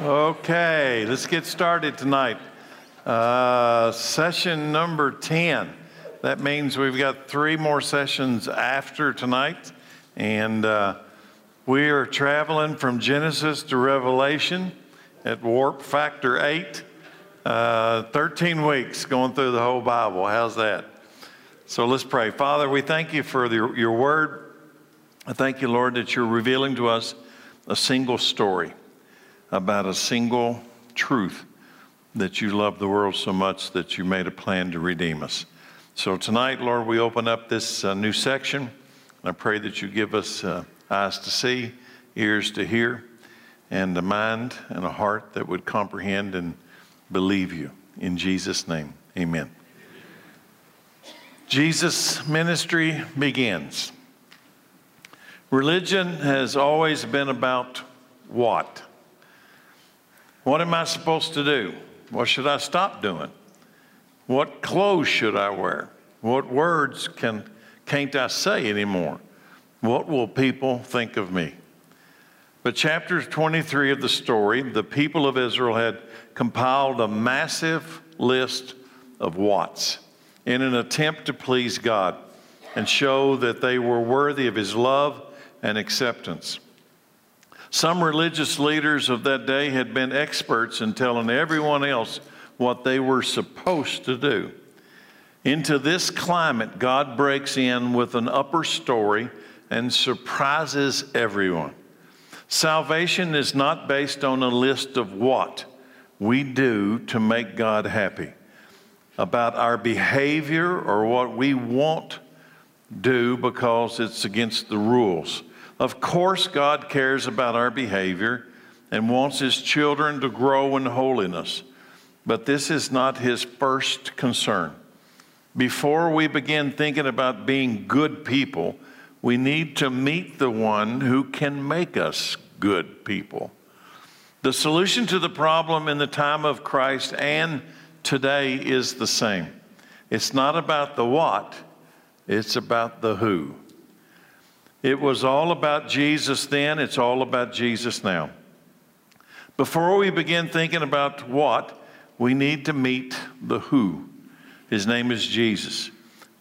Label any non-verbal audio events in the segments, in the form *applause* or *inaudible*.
Okay, let's get started tonight. Uh, session number 10. That means we've got three more sessions after tonight. And uh, we are traveling from Genesis to Revelation at Warp Factor 8. Uh, 13 weeks going through the whole Bible. How's that? So let's pray. Father, we thank you for the, your word. I thank you, Lord, that you're revealing to us a single story about a single truth that you love the world so much that you made a plan to redeem us. So tonight, Lord, we open up this uh, new section. I pray that you give us uh, eyes to see, ears to hear, and a mind and a heart that would comprehend and believe you. In Jesus' name, amen. Jesus' ministry begins. Religion has always been about what? What am I supposed to do? What should I stop doing? What clothes should I wear? What words can, can't I say anymore? What will people think of me? But chapter 23 of the story, the people of Israel had compiled a massive list of whats in an attempt to please God and show that they were worthy of His love and acceptance. Some religious leaders of that day had been experts in telling everyone else what they were supposed to do. Into this climate, God breaks in with an upper story and surprises everyone. Salvation is not based on a list of what we do to make God happy, about our behavior or what we won't do because it's against the rules. Of course, God cares about our behavior and wants His children to grow in holiness, but this is not His first concern. Before we begin thinking about being good people, we need to meet the one who can make us good people. The solution to the problem in the time of Christ and today is the same. It's not about the what, it's about the who. It was all about Jesus then, it's all about Jesus now. Before we begin thinking about what, we need to meet the who. His name is Jesus.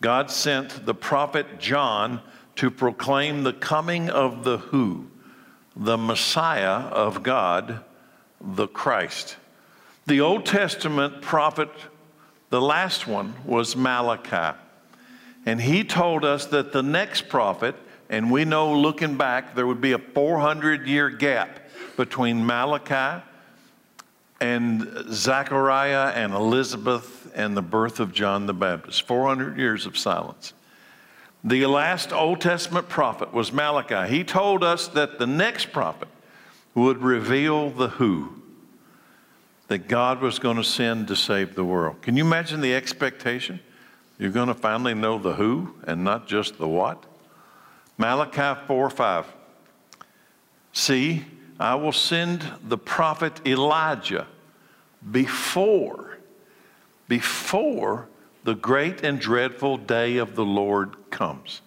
God sent the prophet John to proclaim the coming of the who, the Messiah of God, the Christ. The Old Testament prophet, the last one, was Malachi. And he told us that the next prophet, and we know looking back, there would be a 400 year gap between Malachi and Zechariah and Elizabeth and the birth of John the Baptist. 400 years of silence. The last Old Testament prophet was Malachi. He told us that the next prophet would reveal the who that God was going to send to save the world. Can you imagine the expectation? You're going to finally know the who and not just the what? Malachi 4 5. See, I will send the prophet Elijah before, before the great and dreadful day of the Lord comes.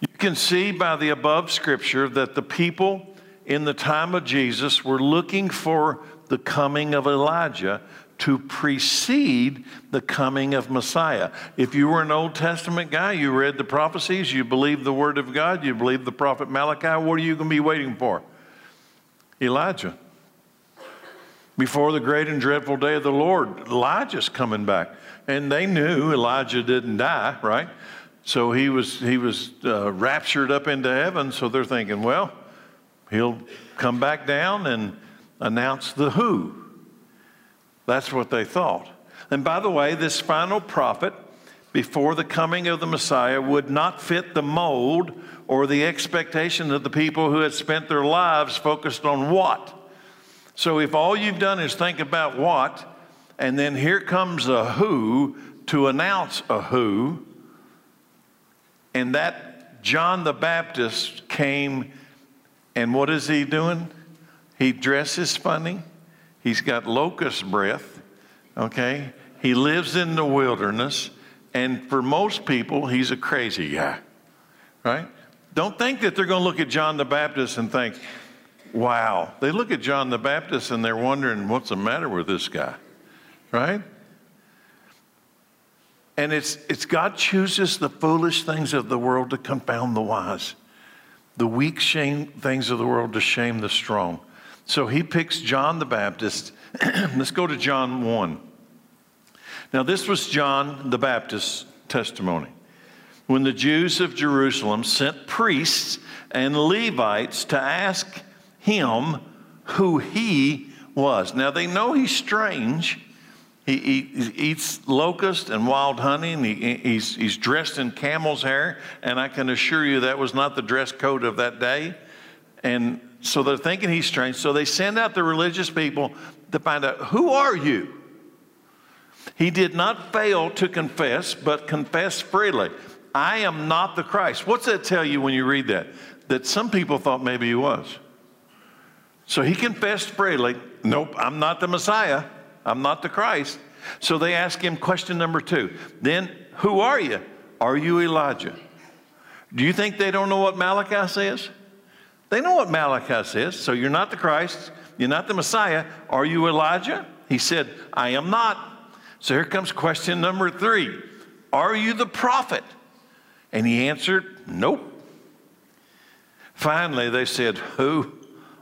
You can see by the above scripture that the people in the time of Jesus were looking for the coming of Elijah to precede the coming of Messiah. If you were an Old Testament guy, you read the prophecies, you believed the Word of God, you believed the prophet Malachi, what are you going to be waiting for? Elijah. Before the great and dreadful day of the Lord, Elijah's coming back. And they knew Elijah didn't die, right? So he was, he was uh, raptured up into heaven. So they're thinking, well, he'll come back down and announce the who. That's what they thought. And by the way, this final prophet, before the coming of the Messiah, would not fit the mold or the expectation of the people who had spent their lives focused on what. So if all you've done is think about what, and then here comes a who to announce a who, and that John the Baptist came, and what is he doing? He dresses funny. He's got locust breath, okay? He lives in the wilderness, and for most people, he's a crazy guy, right? Don't think that they're going to look at John the Baptist and think, wow. They look at John the Baptist and they're wondering, what's the matter with this guy? Right? And it's, it's God chooses the foolish things of the world to confound the wise, the weak shame things of the world to shame the strong. So he picks John the Baptist. *clears throat* Let's go to John 1. Now, this was John the Baptist's testimony. When the Jews of Jerusalem sent priests and Levites to ask him who he was. Now, they know he's strange. He, he, he eats locust and wild honey, and he, he's, he's dressed in camel's hair. And I can assure you that was not the dress code of that day. And so they're thinking he's strange. So they send out the religious people to find out, who are you? He did not fail to confess, but confess freely. I am not the Christ. What's that tell you when you read that? That some people thought maybe he was. So he confessed freely, Nope, I'm not the Messiah. I'm not the Christ. So they ask him question number two. Then, who are you? Are you Elijah? Do you think they don't know what Malachi says? They know what Malachi says. So you're not the Christ. You're not the Messiah. Are you Elijah? He said, I am not. So here comes question number three Are you the prophet? And he answered, Nope. Finally, they said, Who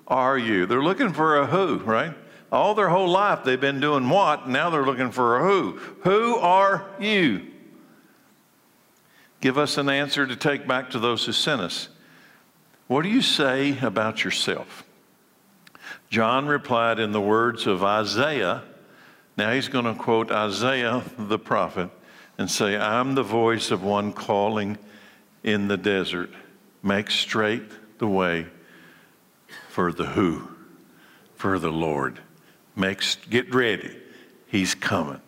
are you? They're looking for a who, right? All their whole life they've been doing what? Now they're looking for a who. Who are you? Give us an answer to take back to those who sent us. What do you say about yourself? John replied in the words of Isaiah now he's going to quote Isaiah the prophet and say, I'm the voice of one calling in the desert. Make straight the way for the who, for the Lord. Make, get ready. He's coming.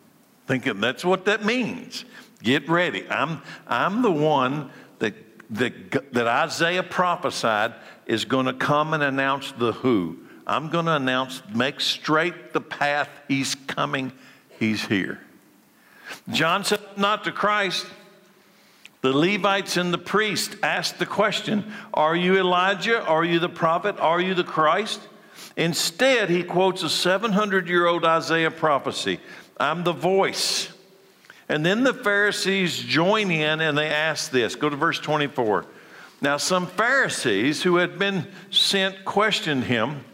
Thinking that's what that means. Get ready. I'm, I'm the one that, that, Isaiah prophesied is going to come and announce the who. I'm going to announce, make straight the path. He's coming. He's here. John said, not to Christ. The Levites and the priests asked the question Are you Elijah? Are you the prophet? Are you the Christ? Instead, he quotes a 700 year old Isaiah prophecy I'm the voice. And then the Pharisees join in and they ask this. Go to verse 24. Now, some Pharisees who had been sent questioned him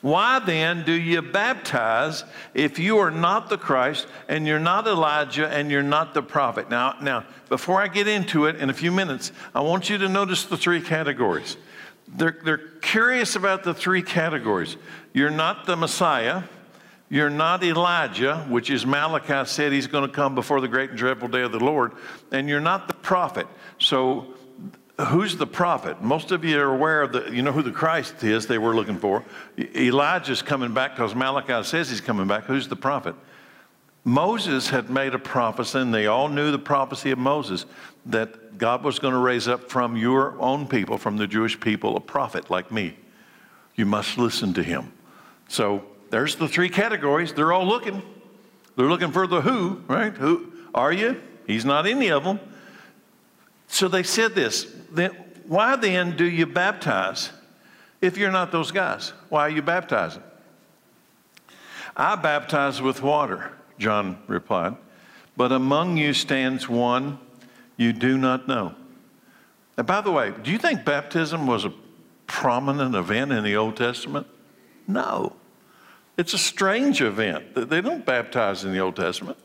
why then do you baptize if you are not the Christ and you're not Elijah and you're not the prophet? Now, now, before I get into it in a few minutes, I want you to notice the three categories. They're, they're curious about the three categories. You're not the Messiah. You're not Elijah, which is Malachi said he's going to come before the great and dreadful day of the Lord. And you're not the prophet. So who's the prophet? Most of you are aware of the, you know who the Christ is they were looking for. Elijah's coming back because Malachi says he's coming back. Who's the prophet? Moses had made a prophecy, and they all knew the prophecy of Moses that God was going to raise up from your own people, from the Jewish people, a prophet like me. You must listen to him. So there's the three categories. They're all looking. They're looking for the who, right? Who are you? He's not any of them. So they said this then, why then do you baptize if you're not those guys? Why are you baptizing? I baptize with water, John replied, but among you stands one you do not know. And by the way, do you think baptism was a prominent event in the Old Testament? No. It's a strange event. That they don't baptize in the Old Testament.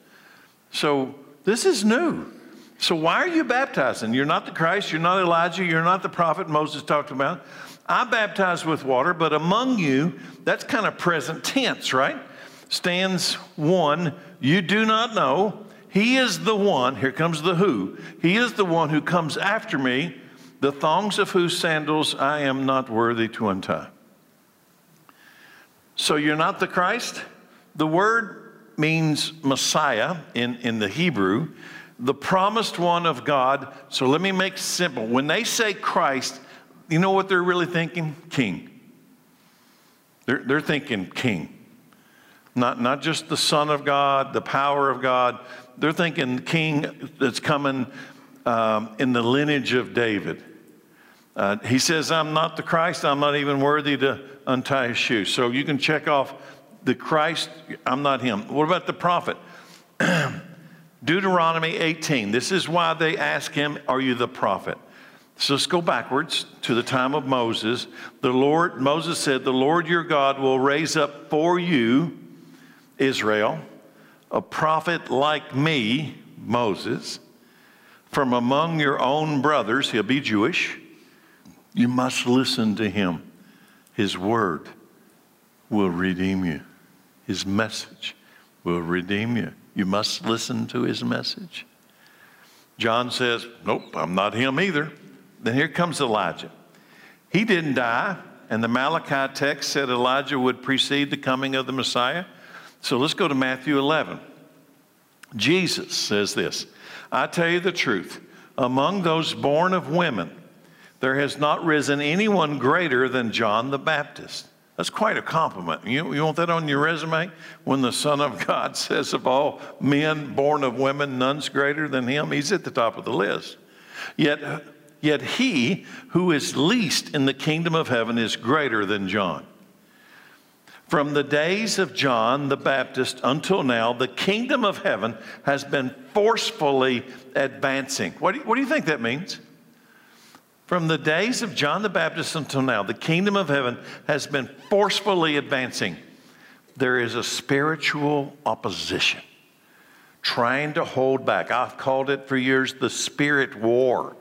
So this is new. So why are you baptizing? You're not the Christ, you're not Elijah, you're not the prophet Moses talked about. I baptize with water, but among you, that's kind of present tense, right? Stands one you do not know. He is the one, here comes the who. He is the one who comes after me, the thongs of whose sandals I am not worthy to untie. So you're not the Christ? The word means Messiah in, in the Hebrew the promised one of God. So let me make simple. When they say Christ, you know what they're really thinking? King. They're, they're thinking king. Not, not just the Son of God, the power of God. They're thinking king that's coming um, in the lineage of David. Uh, he says, I'm not the Christ. I'm not even worthy to untie his shoes. So you can check off the Christ. I'm not him. What about the prophet? *clears throat* Deuteronomy 18. This is why they ask him, Are you the prophet? So let's go backwards to the time of Moses. The Lord, Moses said, The Lord your God will raise up for you, Israel, a prophet like me, Moses, from among your own brothers. He'll be Jewish. You must listen to him. His word will redeem you, his message will redeem you. You must listen to his message. John says, Nope, I'm not him either. Then here comes Elijah. He didn't die, and the Malachi text said Elijah would precede the coming of the Messiah. So let's go to Matthew 11. Jesus says this I tell you the truth, among those born of women, there has not risen anyone greater than John the Baptist. That's quite a compliment. You, you want that on your resume? When the Son of God *laughs* says, of all men born of women, none's greater than him, he's at the top of the list. Yet, yet he who is least in the kingdom of heaven is greater than John. From the days of John the Baptist until now, the kingdom of heaven has been forcefully advancing. What do you, what do you think that means? From the days of John the Baptist until now, the kingdom of heaven has been forcefully advancing. There is a spiritual opposition trying to hold back. I've called it for years the spirit war.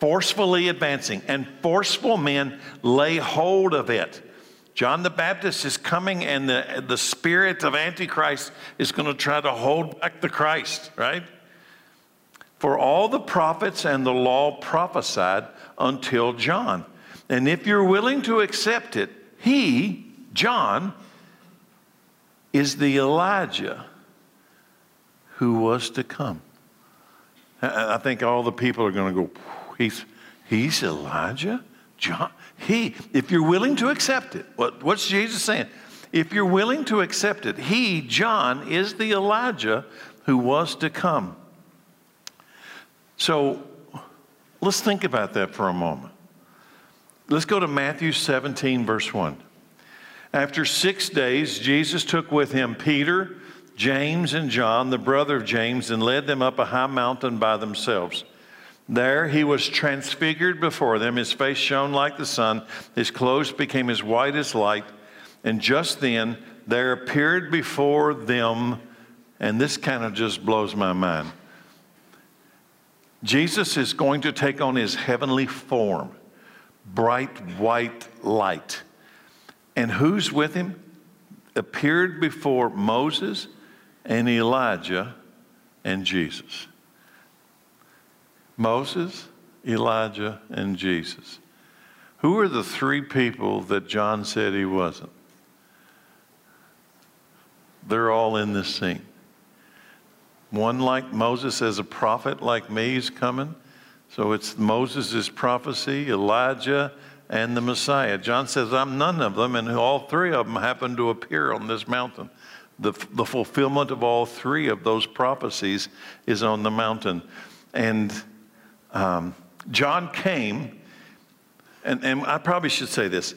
Forcefully advancing, and forceful men lay hold of it. John the Baptist is coming, and the, the spirit of Antichrist is going to try to hold back the Christ, right? For all the prophets and the law prophesied until John. And if you're willing to accept it, he, John, is the Elijah who was to come. I think all the people are going to go, he's, he's Elijah? John? He, if you're willing to accept it, what, what's Jesus saying? If you're willing to accept it, he, John, is the Elijah who was to come. So let's think about that for a moment. Let's go to Matthew 17, verse 1. After six days, Jesus took with him Peter, James, and John, the brother of James, and led them up a high mountain by themselves. There he was transfigured before them. His face shone like the sun, his clothes became as white as light. And just then there appeared before them, and this kind of just blows my mind Jesus is going to take on his heavenly form, bright white light. And who's with him? Appeared before Moses and Elijah and Jesus. Moses, Elijah, and Jesus. Who are the three people that John said he wasn't? They're all in this scene. One like Moses as a prophet like me is coming. So it's Moses' prophecy, Elijah, and the Messiah. John says, I'm none of them, and all three of them happen to appear on this mountain. The, the fulfillment of all three of those prophecies is on the mountain. And um, John came, and, and I probably should say this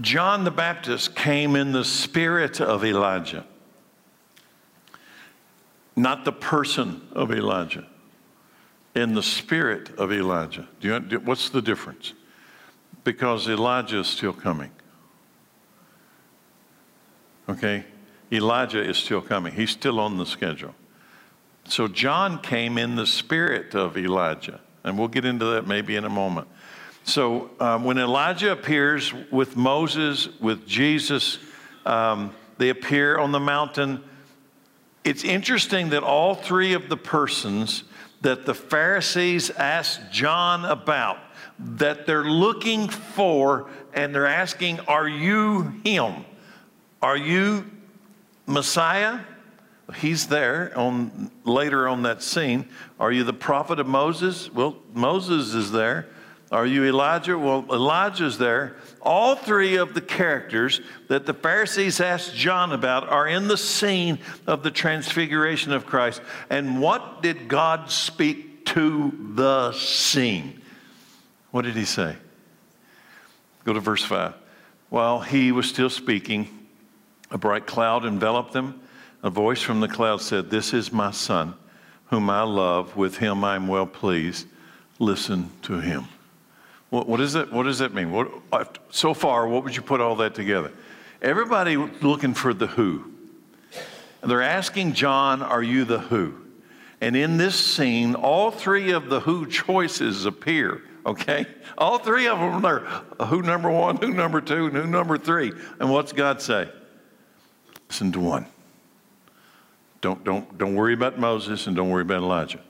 John the Baptist came in the spirit of Elijah not the person of Elijah, in the spirit of Elijah. Do you, what's the difference? Because Elijah is still coming. Okay? Elijah is still coming. He's still on the schedule. So John came in the spirit of Elijah. And we'll get into that maybe in a moment. So um, when Elijah appears with Moses, with Jesus, um, they appear on the mountain it's interesting that all three of the persons that the Pharisees asked John about, that they're looking for and they're asking, Are you him? Are you Messiah? He's there on later on that scene. Are you the prophet of Moses? Well, Moses is there. Are you Elijah? Well, Elijah's there. All three of the characters that the Pharisees asked John about are in the scene of the transfiguration of Christ. And what did God speak to the scene? What did he say? Go to verse 5. While he was still speaking, a bright cloud enveloped them. A voice from the cloud said, This is my son, whom I love. With him I am well pleased. Listen to him. What, what, is that, what does that mean? What, uh, so far, what would you put all that together? Everybody looking for the who. They're asking John, Are you the who? And in this scene, all three of the who choices appear, okay? All three of them are who number one, who number two, and who number three. And what's God say? Listen to one. Don't, don't, don't worry about Moses and don't worry about Elijah.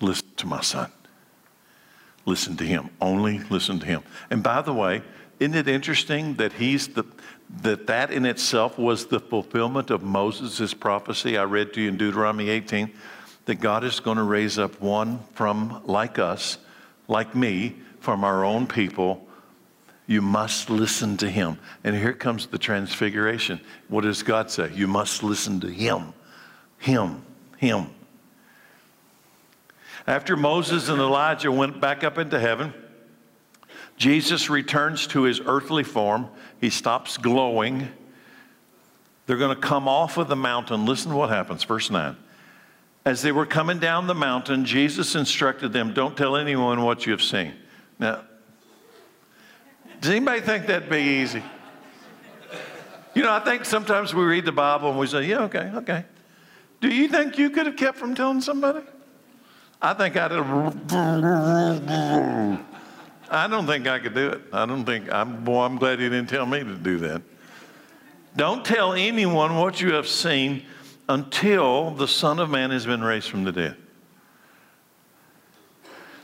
Listen to my son. Listen to him. Only listen to him. And by the way, isn't it interesting that he's the that that in itself was the fulfillment of Moses' prophecy I read to you in Deuteronomy 18 that God is going to raise up one from like us, like me, from our own people. You must listen to him. And here comes the transfiguration. What does God say? You must listen to him. Him. Him. After Moses and Elijah went back up into heaven, Jesus returns to his earthly form. He stops glowing. They're going to come off of the mountain. Listen to what happens. Verse 9. As they were coming down the mountain, Jesus instructed them, Don't tell anyone what you have seen. Now, does anybody think that'd be easy? You know, I think sometimes we read the Bible and we say, Yeah, okay, okay. Do you think you could have kept from telling somebody? I think I'd. I don't think I could do it. I don't think, I'm, boy, I'm glad he didn't tell me to do that. Don't tell anyone what you have seen until the Son of Man has been raised from the dead.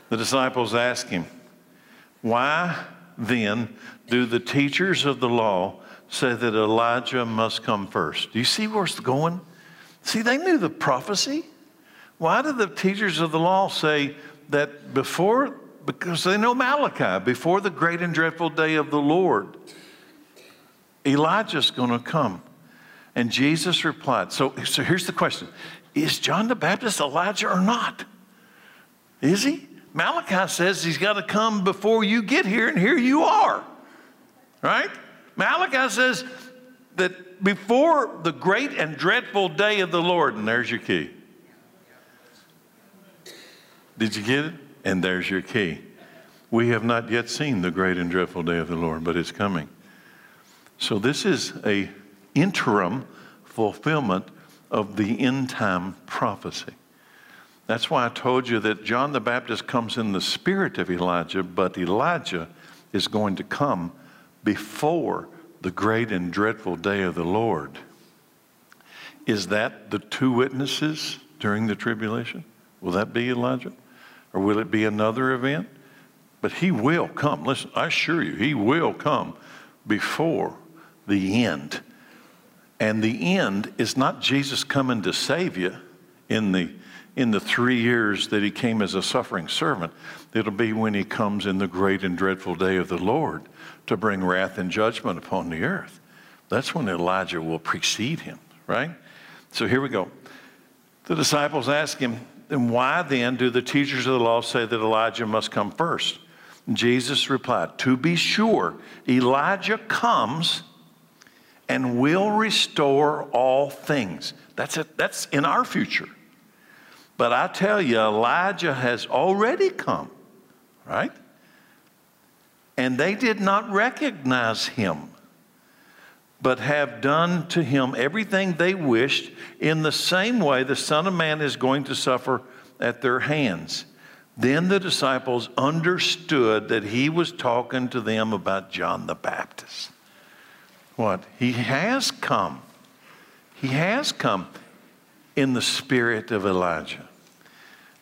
The disciples ask him, Why then do the teachers of the law say that Elijah must come first? Do you see where it's going? See, they knew the prophecy. Why do the teachers of the law say that before because they know Malachi. Before the great and dreadful day of the Lord, Elijah's going to come. And Jesus replied, so, so here's the question Is John the Baptist Elijah or not? Is he? Malachi says he's got to come before you get here, and here you are. Right? Malachi says that before the great and dreadful day of the Lord, and there's your key. Did you get it? And there's your key. We have not yet seen the great and dreadful day of the Lord, but it's coming. So this is a interim fulfillment of the end time prophecy. That's why I told you that John the Baptist comes in the spirit of Elijah, but Elijah is going to come before the great and dreadful day of the Lord. Is that the two witnesses during the tribulation? Will that be Elijah? Or will it be another event? But he will come. Listen, I assure you, he will come before the end. And the end is not Jesus coming to save you in the, in the three years that he came as a suffering servant. It'll be when he comes in the great and dreadful day of the Lord to bring wrath and judgment upon the earth. That's when Elijah will precede him, right? So here we go. The disciples ask him, then why then do the teachers of the law say that Elijah must come first? Jesus replied, To be sure, Elijah comes and will restore all things. That's, that's in our future. But I tell you, Elijah has already come, right? And they did not recognize him, but have done to him everything they wished. In the same way, the Son of Man is going to suffer at their hands. Then the disciples understood that he was talking to them about John the Baptist. What? He has come. He has come in the spirit of Elijah.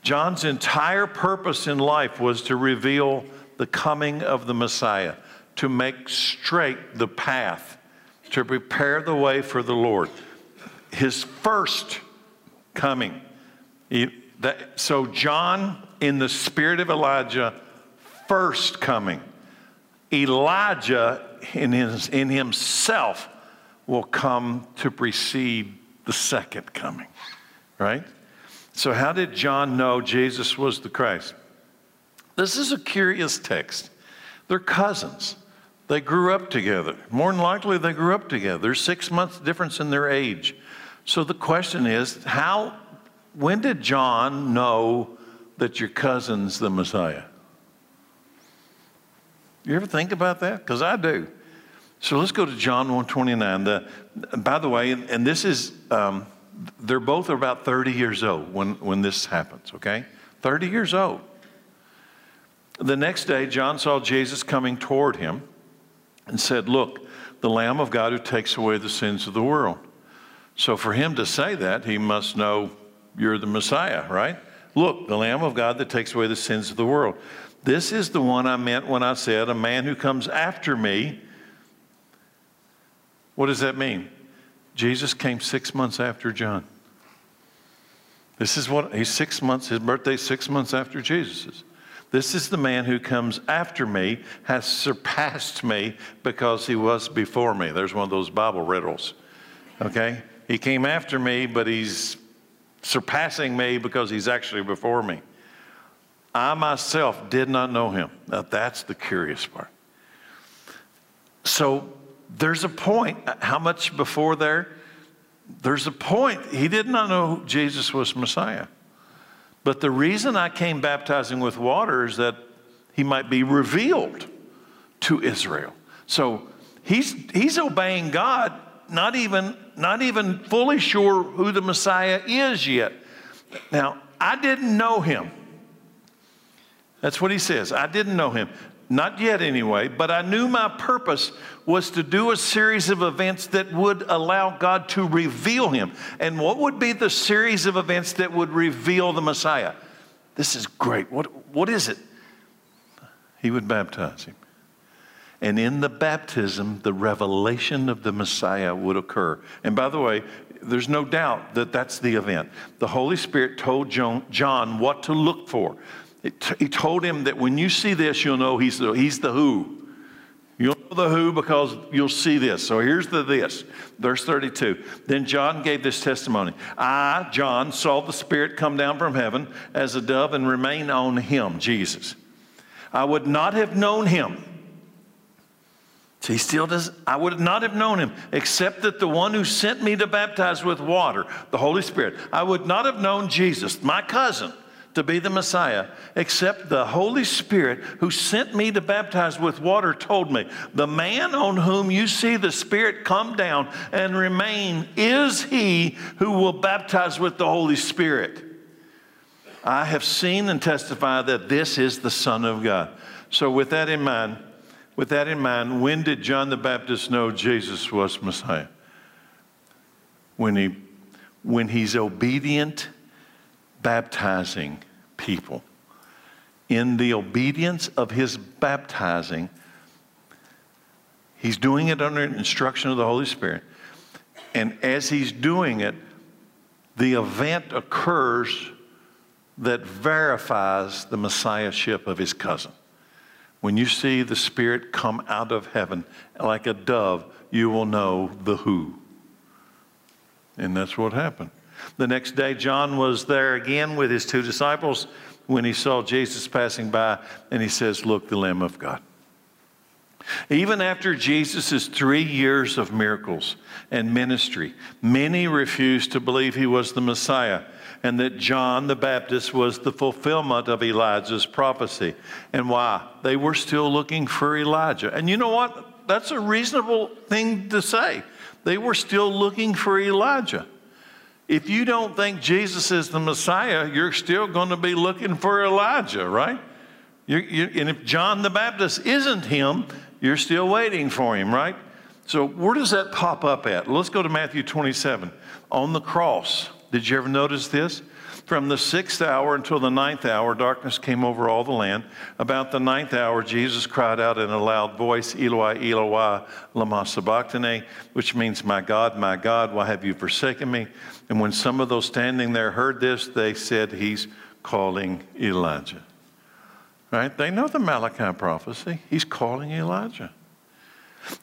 John's entire purpose in life was to reveal the coming of the Messiah, to make straight the path, to prepare the way for the Lord. His first coming. He, that, so, John in the spirit of Elijah first coming. Elijah in, his, in himself will come to precede the second coming, right? So, how did John know Jesus was the Christ? This is a curious text. They're cousins. They grew up together. More than likely, they grew up together. There's six months difference in their age. So the question is, how, when did John know that your cousin's the Messiah? You ever think about that? Because I do. So let's go to John 129. The, by the way, and this is, um, they're both about 30 years old when, when this happens, okay? 30 years old. The next day, John saw Jesus coming toward him and said, Look, the Lamb of God who takes away the sins of the world. So for him to say that, he must know you're the Messiah, right? Look, the Lamb of God that takes away the sins of the world. This is the one I meant when I said, A man who comes after me. What does that mean? Jesus came six months after John. This is what he's six months, his birthday six months after Jesus's. This is the man who comes after me, has surpassed me because he was before me. There's one of those Bible riddles. Okay? He came after me, but he's surpassing me because he's actually before me. I myself did not know him. Now, that's the curious part. So, there's a point. How much before there? There's a point. He did not know Jesus was Messiah. But the reason I came baptizing with water is that he might be revealed to Israel. So he's, he's obeying God, not even, not even fully sure who the Messiah is yet. Now, I didn't know him. That's what he says. I didn't know him. Not yet, anyway, but I knew my purpose was to do a series of events that would allow God to reveal him. And what would be the series of events that would reveal the Messiah? This is great. What, what is it? He would baptize him. And in the baptism, the revelation of the Messiah would occur. And by the way, there's no doubt that that's the event. The Holy Spirit told John what to look for. He told him that when you see this, you'll know he's the, he's the who. You'll know the who because you'll see this. So here's the this. Verse 32. Then John gave this testimony. I, John, saw the Spirit come down from heaven as a dove and remain on him, Jesus. I would not have known him. So he still does. I would not have known him except that the one who sent me to baptize with water, the Holy Spirit, I would not have known Jesus, my cousin to be the Messiah, except the Holy Spirit who sent me to baptize with water told me, The man on whom you see the Spirit come down and remain is he who will baptize with the Holy Spirit. I have seen and testify that this is the Son of God. So, with that in mind, with that in mind, when did John the Baptist know Jesus was Messiah? When he when he's obedient baptizing people. In the obedience of his baptizing, he's doing it under instruction of the Holy Spirit. And as he's doing it, the event occurs that verifies the messiahship of his cousin. When you see the Spirit come out of heaven like a dove, you will know the who. And that's what happened. The next day, John was there again with his two disciples when he saw Jesus passing by, and he says, Look, the Lamb of God. Even after Jesus' three years of miracles and ministry, many refused to believe he was the Messiah and that John the Baptist was the fulfillment of Elijah's prophecy. And why? They were still looking for Elijah. And you know what? That's a reasonable thing to say. They were still looking for Elijah. If you don't think Jesus is the Messiah, you're still going to be looking for Elijah, right? You're, you're, and if John the Baptist isn't him, you're still waiting for him, right? So, where does that pop up at? Let's go to Matthew 27. On the cross, did you ever notice this? From the sixth hour until the ninth hour, darkness came over all the land. About the ninth hour, Jesus cried out in a loud voice, Eloi, Eloi, lama sabachthani, which means, My God, my God, why have you forsaken me? And when some of those standing there heard this, they said, He's calling Elijah. Right? They know the Malachi prophecy. He's calling Elijah.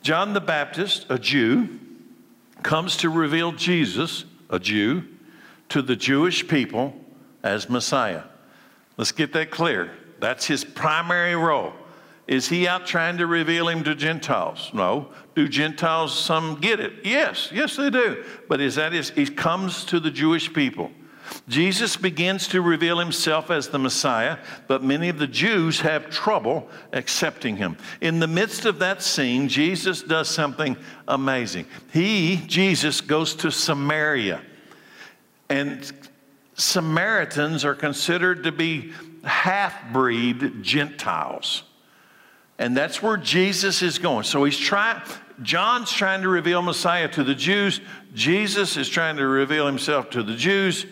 John the Baptist, a Jew, comes to reveal Jesus, a Jew, to the Jewish people as Messiah. Let's get that clear. That's his primary role. Is he out trying to reveal him to Gentiles? No. Do Gentiles some get it? Yes, yes, they do. But is that his, he comes to the Jewish people. Jesus begins to reveal himself as the Messiah, but many of the Jews have trouble accepting him. In the midst of that scene, Jesus does something amazing. He, Jesus, goes to Samaria. And Samaritans are considered to be half breed Gentiles. And that's where Jesus is going. So he's trying, John's trying to reveal Messiah to the Jews. Jesus is trying to reveal himself to the Jews,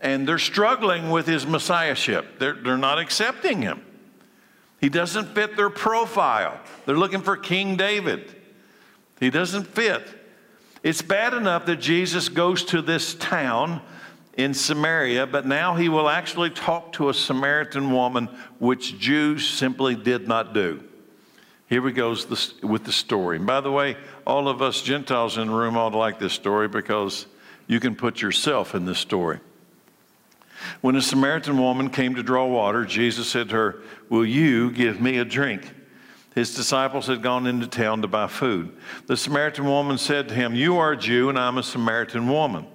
and they're struggling with his Messiahship. They're, they're not accepting him. He doesn't fit their profile. They're looking for King David. He doesn't fit. It's bad enough that Jesus goes to this town in Samaria, but now he will actually talk to a Samaritan woman, which Jews simply did not do. Here we go with the story. And by the way, all of us Gentiles in the room ought to like this story because you can put yourself in this story. When a Samaritan woman came to draw water, Jesus said to her, Will you give me a drink? His disciples had gone into town to buy food. The Samaritan woman said to him, You are a Jew, and I'm a Samaritan woman.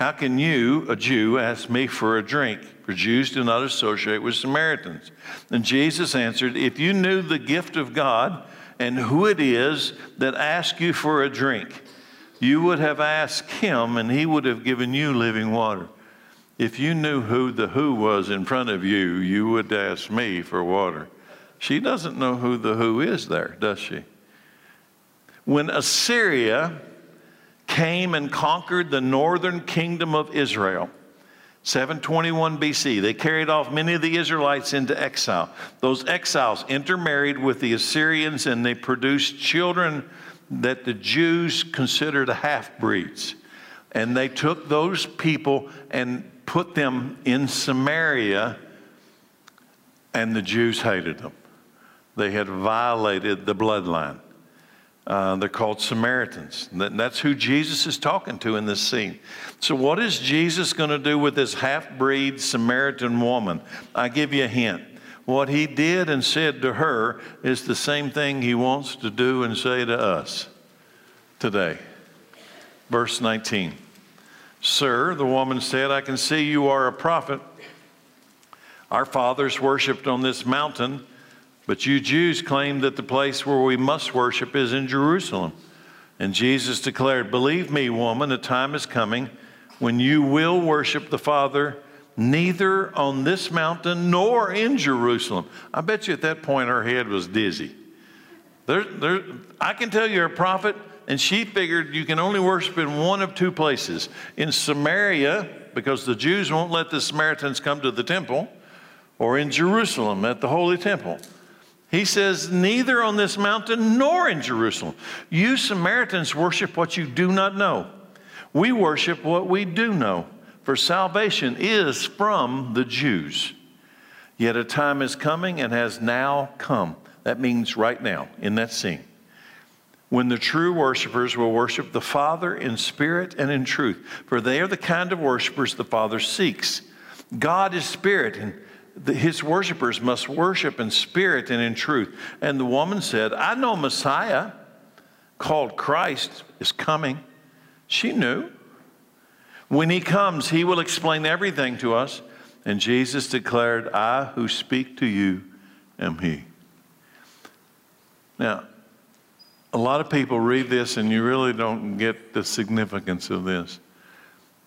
How can you, a Jew, ask me for a drink? For Jews do not associate with Samaritans. And Jesus answered, If you knew the gift of God and who it is that asks you for a drink, you would have asked him, and he would have given you living water. If you knew who the who was in front of you, you would ask me for water. She doesn't know who the who is there, does she? When Assyria came and conquered the northern kingdom of Israel. 721 BC, they carried off many of the Israelites into exile. Those exiles intermarried with the Assyrians and they produced children that the Jews considered half breeds. And they took those people and put them in Samaria, and the Jews hated them. They had violated the bloodline. Uh, they're called Samaritans. That's who Jesus is talking to in this scene. So, what is Jesus going to do with this half breed Samaritan woman? I give you a hint. What he did and said to her is the same thing he wants to do and say to us today. Verse 19 Sir, the woman said, I can see you are a prophet. Our fathers worshiped on this mountain but you Jews claim that the place where we must worship is in Jerusalem. And Jesus declared, Believe me, woman, a time is coming when you will worship the Father neither on this mountain nor in Jerusalem. I bet you at that point her head was dizzy. There, there, I can tell you're a prophet, and she figured you can only worship in one of two places in Samaria, because the Jews won't let the Samaritans come to the temple, or in Jerusalem at the Holy Temple. He says, Neither on this mountain nor in Jerusalem. You Samaritans worship what you do not know. We worship what we do know, for salvation is from the Jews. Yet a time is coming and has now come. That means right now, in that scene. When the true worshipers will worship the Father in spirit and in truth, for they are the kind of worshipers the Father seeks. God is spirit, and his worshipers must worship in spirit and in truth. And the woman said, I know Messiah called Christ is coming. She knew. When he comes, he will explain everything to us. And Jesus declared, I who speak to you am he. Now, a lot of people read this and you really don't get the significance of this.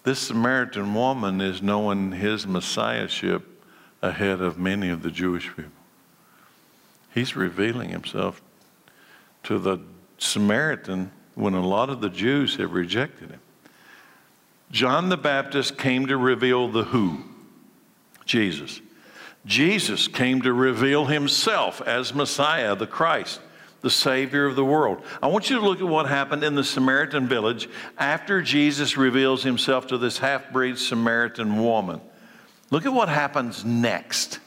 This Samaritan woman is knowing his messiahship ahead of many of the Jewish people. He's revealing himself to the Samaritan when a lot of the Jews have rejected him. John the Baptist came to reveal the who Jesus. Jesus came to reveal himself as Messiah, the Christ, the Savior of the world. I want you to look at what happened in the Samaritan village after Jesus reveals himself to this half breed Samaritan woman. Look at what happens next.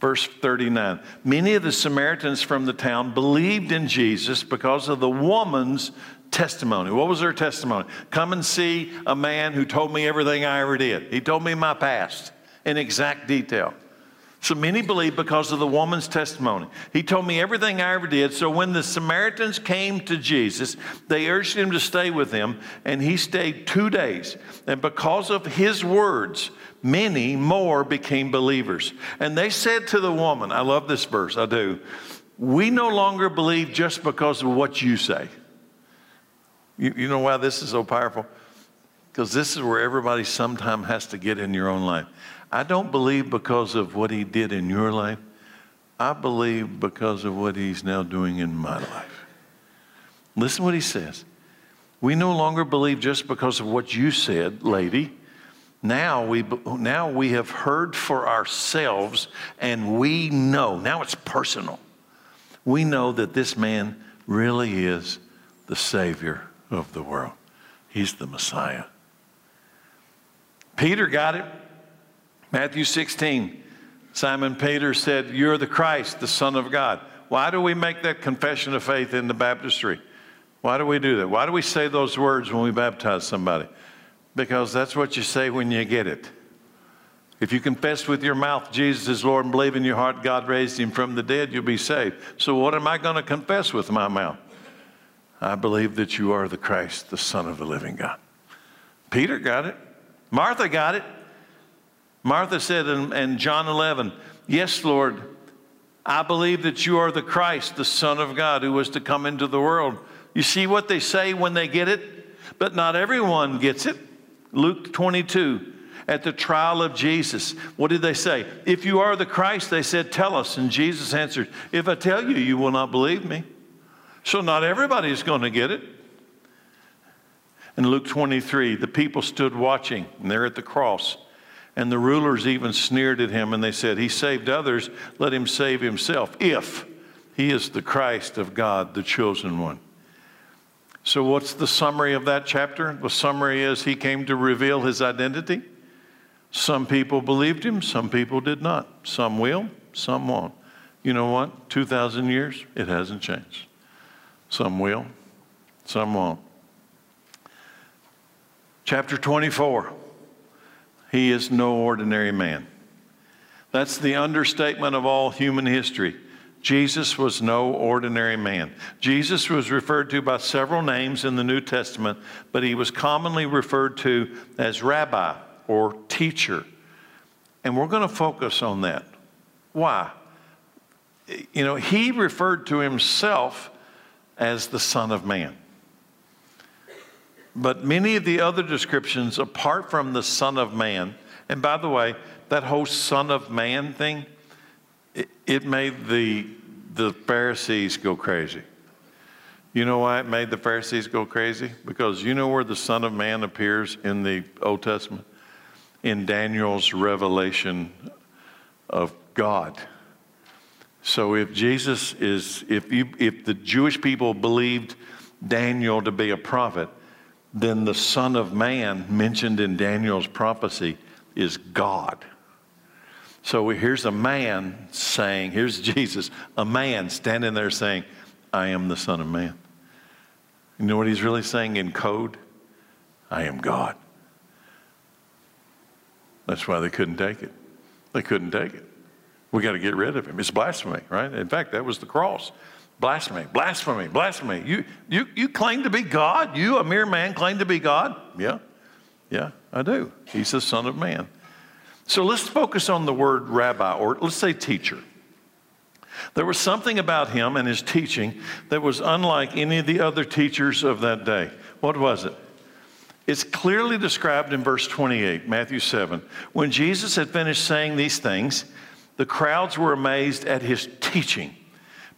Verse 39 Many of the Samaritans from the town believed in Jesus because of the woman's testimony. What was her testimony? Come and see a man who told me everything I ever did. He told me my past in exact detail. So many believed because of the woman's testimony. He told me everything I ever did. So when the Samaritans came to Jesus, they urged him to stay with them, and he stayed two days. And because of his words, many more became believers. And they said to the woman, I love this verse, I do. We no longer believe just because of what you say. You, you know why this is so powerful? Because this is where everybody sometime has to get in your own life. I don't believe because of what he did in your life. I believe because of what he's now doing in my life. Listen what he says. We no longer believe just because of what you said, lady. Now we, now we have heard for ourselves and we know. Now it's personal. We know that this man really is the Savior of the world. He's the Messiah. Peter got it. Matthew 16. Simon Peter said, You're the Christ, the Son of God. Why do we make that confession of faith in the baptistry? Why do we do that? Why do we say those words when we baptize somebody? Because that's what you say when you get it. If you confess with your mouth Jesus is Lord and believe in your heart God raised him from the dead, you'll be saved. So, what am I going to confess with my mouth? I believe that you are the Christ, the Son of the living God. Peter got it. Martha got it. Martha said in, in, John 11, Yes, Lord, I believe that you are the Christ, the Son of God, who was to come into the world. You see what they say when they get it? But not everyone gets it. Luke 22, at the trial of Jesus, what did they say? If you are the Christ, they said, Tell us. And Jesus answered, If I tell you, you will not believe me. So not everybody is going to get it. In Luke 23, the people stood watching, and they're at the cross. And the rulers even sneered at him, and they said, He saved others, let him save himself, if he is the Christ of God, the chosen one. So, what's the summary of that chapter? The summary is he came to reveal his identity. Some people believed him, some people did not. Some will, some won't. You know what? 2,000 years, it hasn't changed. Some will, some won't. Chapter 24 He is no ordinary man. That's the understatement of all human history. Jesus was no ordinary man. Jesus was referred to by several names in the New Testament, but he was commonly referred to as rabbi or teacher. And we're going to focus on that. Why? You know, he referred to himself as the Son of Man. But many of the other descriptions, apart from the Son of Man, and by the way, that whole Son of Man thing, it, made the, the Pharisees go crazy. You know why it made the Pharisees go crazy? Because you know where the Son of Man appears in the Old Testament? In Daniel's revelation of God. So if Jesus is, if, you, if the Jewish people believed Daniel to be a prophet, then the Son of Man mentioned in Daniel's prophecy is God. So here's a man saying, here's Jesus, a man standing there saying, I am the Son of Man. You know what he's really saying in code? I am God. That's why they couldn't take it. They couldn't take it. We got to get rid of him. It's blasphemy, right? In fact, that was the cross. Blasphemy, blasphemy, blasphemy. You, you, you claim to be God? You, a mere man, claim to be God? Yeah, yeah, I do. He's the Son of Man. So let's focus on the word rabbi, or let's say teacher. There was something about him and his teaching that was unlike any of the other teachers of that day. What was it? It's clearly described in verse 28, Matthew 7. When Jesus had finished saying these things, the crowds were amazed at his teaching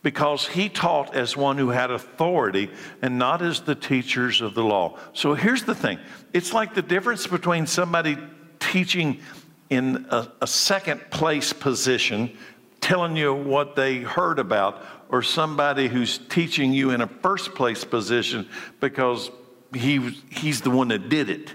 because he taught as one who had authority and not as the teachers of the law. So here's the thing it's like the difference between somebody teaching in a, a second place position, telling you what they heard about, or somebody who's teaching you in a first place position because he, he's the one that did it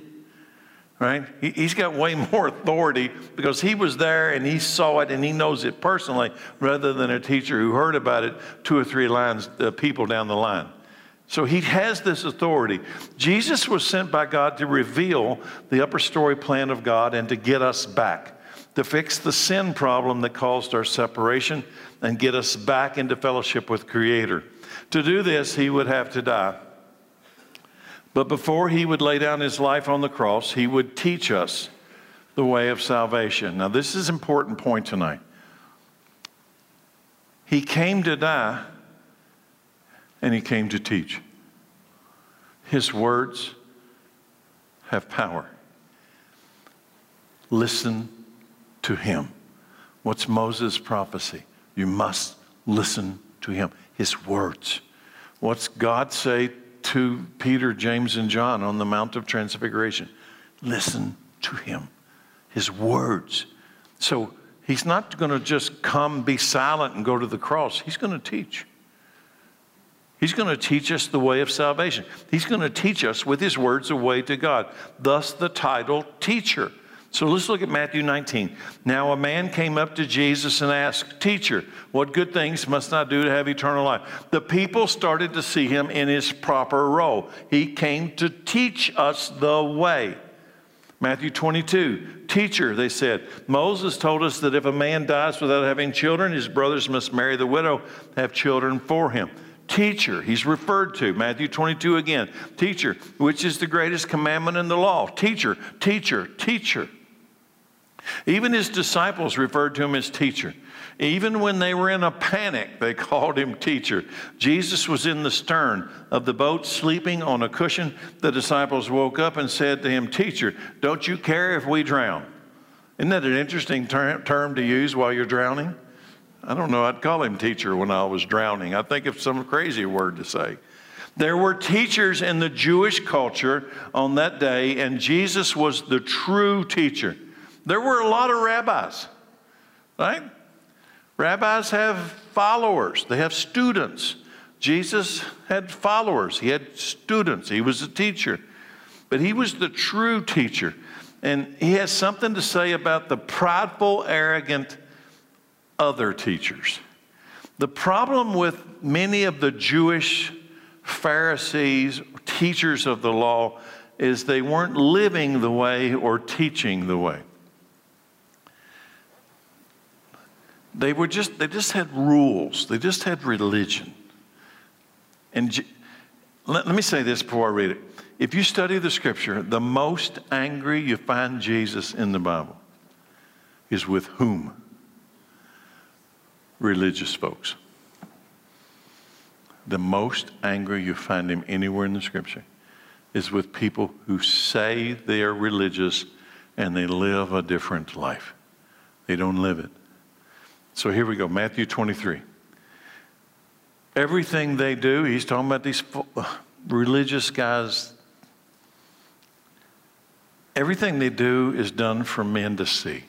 right? He, has got way *laughs* more authority because he was there and he saw it and he knows it personally rather than a teacher who heard about it two or three lines, uh, people down the line. So he has this authority. Jesus was sent by God to reveal the upper story plan of God and to get us back. to fix the sin problem that caused our separation and get us back into fellowship with Creator. To do this, he would have to die. But before he would lay down his life on the cross, he would teach us the way of salvation. Now, this is an important point tonight. He came to die and he came to teach. His words have power. Listen to him. What's Moses' prophecy? You must listen to him, his words. What's God say to Peter, James, and John on the Mount of Transfiguration? Listen to him, his words. So he's not going to just come, be silent, and go to the cross. He's going to teach. He's going to teach us the way of salvation. He's going to teach us with his words the way to God. Thus, the title teacher. So let's look at Matthew 19. Now, a man came up to Jesus and asked, Teacher, what good things must I do to have eternal life? The people started to see him in his proper role. He came to teach us the way. Matthew 22, Teacher, they said, Moses told us that if a man dies without having children, his brothers must marry the widow, have children for him. Teacher, he's referred to. Matthew 22 again. Teacher, which is the greatest commandment in the law? Teacher, teacher, teacher. Even his disciples referred to him as teacher. Even when they were in a panic, they *laughs* called him teacher. Jesus was in the stern of the boat, sleeping on a cushion. The disciples woke up and said to him, Teacher, don't you care if we drown? Isn't that an interesting ter- term to use while you're drowning? I don't know, I'd call him teacher when I was drowning. I think it's some crazy word to say. There were teachers in the Jewish culture on that day, and Jesus was the true teacher. There were a lot of rabbis, right? Rabbis have followers, they have students. Jesus had followers, he had students, he was a teacher. But he was the true teacher. And he has something to say about the prideful, arrogant other teachers. The problem with many of the Jewish Pharisees, teachers of the law, is they weren't living the way or teaching the way. They were just, they just had rules. They just had religion. And let, let me say this before I read it. If you study the scripture, the most angry you find Jesus in the Bible is with whom? Religious folks. The most angry you find him anywhere in the scripture is with people who say they are religious and they live a different life. They don't live it. So here we go Matthew 23. Everything they do, he's talking about these uh, religious guys. Everything they do is done for men to see.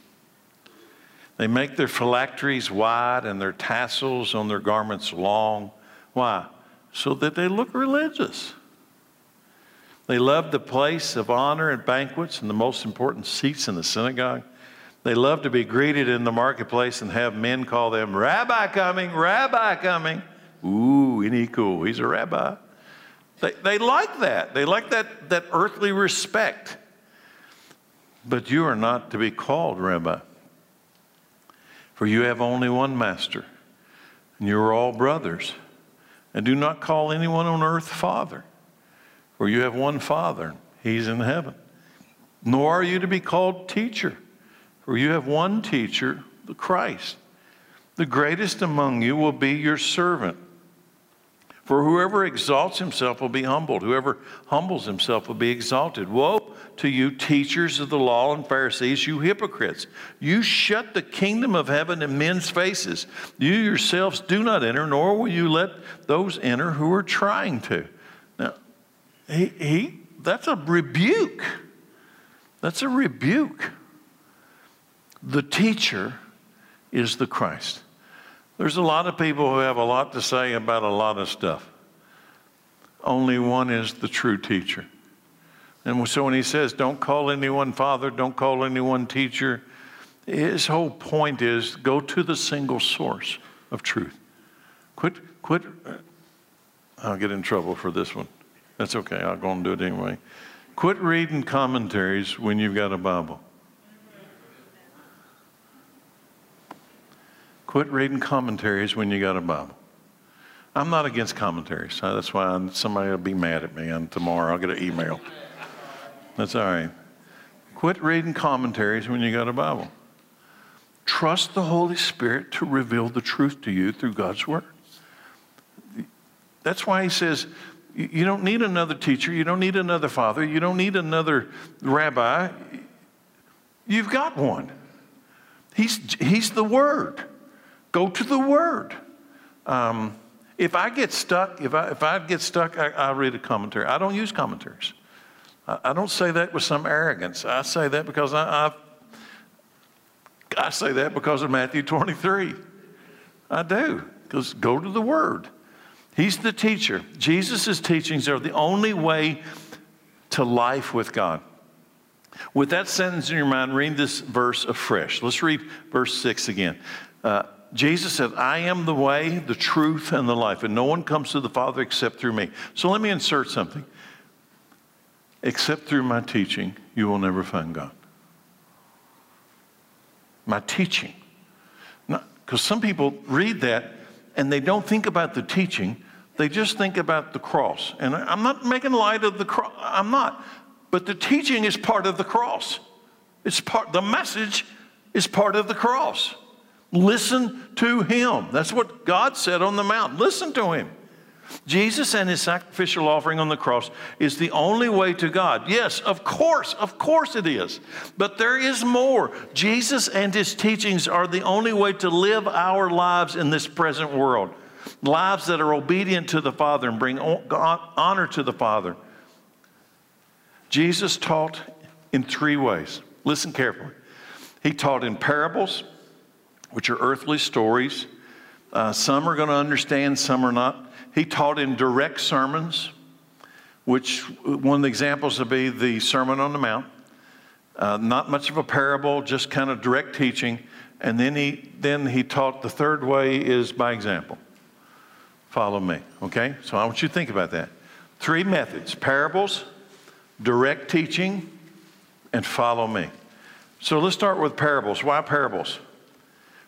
They make their phylacteries wide and their tassels on their garments long. Why? So that they look religious. They love the place of honor and banquets and the most important seats in the synagogue. They love to be greeted in the marketplace and have men call them, Rabbi coming, Rabbi coming. Ooh, isn't he cool? He's a rabbi. They, they like that. They like that, that earthly respect. But you are not to be called rabbi, for you have only one master, and you are all brothers. And do not call anyone on earth father, for you have one father, he's in heaven. Nor are you to be called teacher for you have one teacher, the Christ. The greatest among you will be your servant. For whoever exalts himself will be humbled. Whoever humbles himself will be exalted. Woe to you, teachers of the law and Pharisees, you hypocrites! You shut the kingdom of heaven in men's faces. You yourselves do not enter, nor will you let those enter who are trying to. Now, he, he that's a rebuke. That's a rebuke. The teacher is the Christ. There's a lot of people who have a lot to say about a lot of stuff. Only one is the true teacher. And so when he says, don't call anyone father, don't call anyone teacher, his whole point is go to the single source of truth. Quit, quit. I'll get in trouble for this one. That's okay. I'll go and do it anyway. Quit reading commentaries when you've got a Bible. quit reading commentaries when you got a Bible. I'm not against commentaries. That's why somebody will be mad at me, and tomorrow I'll get an email. That's all right. Quit reading commentaries when you got a Bible. Trust the Holy Spirit to reveal the truth to you through God's Word. That's why he says, you don't need another teacher. You don't need another father. You don't need another rabbi. You've got one. He's, he's the Word. Go to the Word. Um, if I get stuck, if I, if I get stuck, I, I read a commentary. I don't use commentaries. I, don't say that with some arrogance. I say that because I, I, I say that because of Matthew 23. I do, because go to the Word. He's the teacher. Jesus' teachings are the only way to life with God. With that sentence in your mind, read this verse afresh. Let's read verse 6 again. Uh, Jesus said, I am the way, the truth, and the life, and no one comes to the Father except through me. So let me insert something. Except through my teaching, you will never find God. My teaching. Because some people read that and they don't think about the teaching, they just think about the cross. And I'm not making light of the cross, I'm not. But the teaching is part of the cross. It's part, the message is part of the cross. Listen to him. That's what God said on the mount. Listen to him. Jesus and his sacrificial offering on the cross is the only way to God. Yes, of course, of course it is. But there is more. Jesus and his teachings are the only way to live our lives in this present world lives that are obedient to the Father and bring honor to the Father. Jesus taught in three ways. Listen carefully. He taught in parables, which are earthly stories. Uh, some are going to understand, some are not. He taught in direct sermons, which one of the examples would be the Sermon on the Mount. Uh, not much of a parable, just kind of direct teaching. And then he, then he taught the third way is by example follow me. Okay? So I want you to think about that. Three methods parables, direct teaching, and follow me. So let's start with parables. Why parables?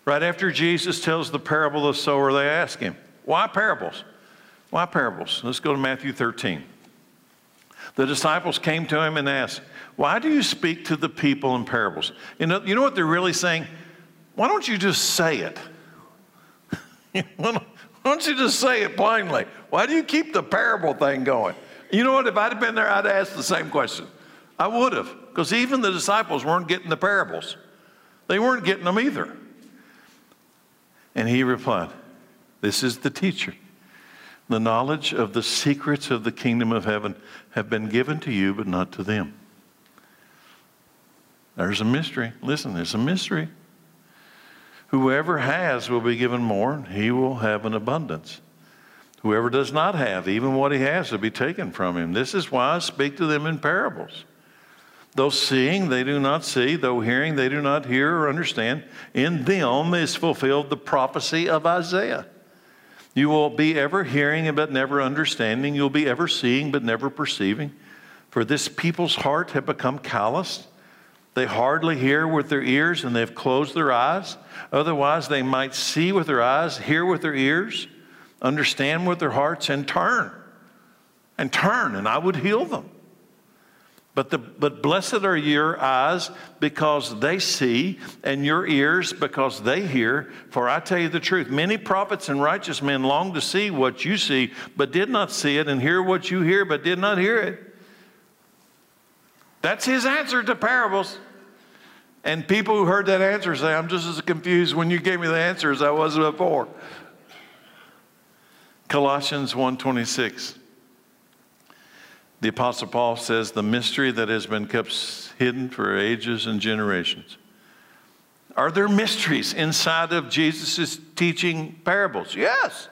Right after Jesus tells the parable of the sower, they ask him, Why parables? Why parables? Let's go to Matthew 13. The disciples came to him and asked, Why do you speak to the people in parables? You know, you know what they're really saying? Why don't you just say it? *laughs* Why don't you just say it plainly? Why do you keep the parable thing going? You know what? If I'd have been there, I'd ask the same question. I would have, because even the disciples weren't getting the parables. They weren't getting them either. And he replied, This is the teacher. The knowledge of the secrets of the kingdom of heaven have been given to you, but not to them. There's a mystery. Listen, there's a mystery. Whoever has will be given more, he will have an abundance. Whoever does not have, even what he has, will be taken from him. This is why I speak to them in parables. Though seeing, they do not see, though hearing, they do not hear or understand. In them is fulfilled the prophecy of Isaiah. You will be ever hearing but never understanding. You'll be ever seeing but never perceiving. For this people's heart have become calloused. They hardly hear with their ears and they've closed their eyes. Otherwise, they might see with their eyes, hear with their ears, understand with their hearts, and turn. And turn, and I would heal them. But, the, but blessed are your eyes because they see, and your ears because they hear. For I tell you the truth many prophets and righteous men long to see what you see, but did not see it, and hear what you hear, but did not hear it. That's his answer to parables. And people who heard that answer say, I'm just as confused when you gave me the answer as I was before. Colossians 1:26. The apostle Paul says the mystery that has been kept hidden for ages and generations. Are there mysteries inside of Jesus' teaching parables? Yes.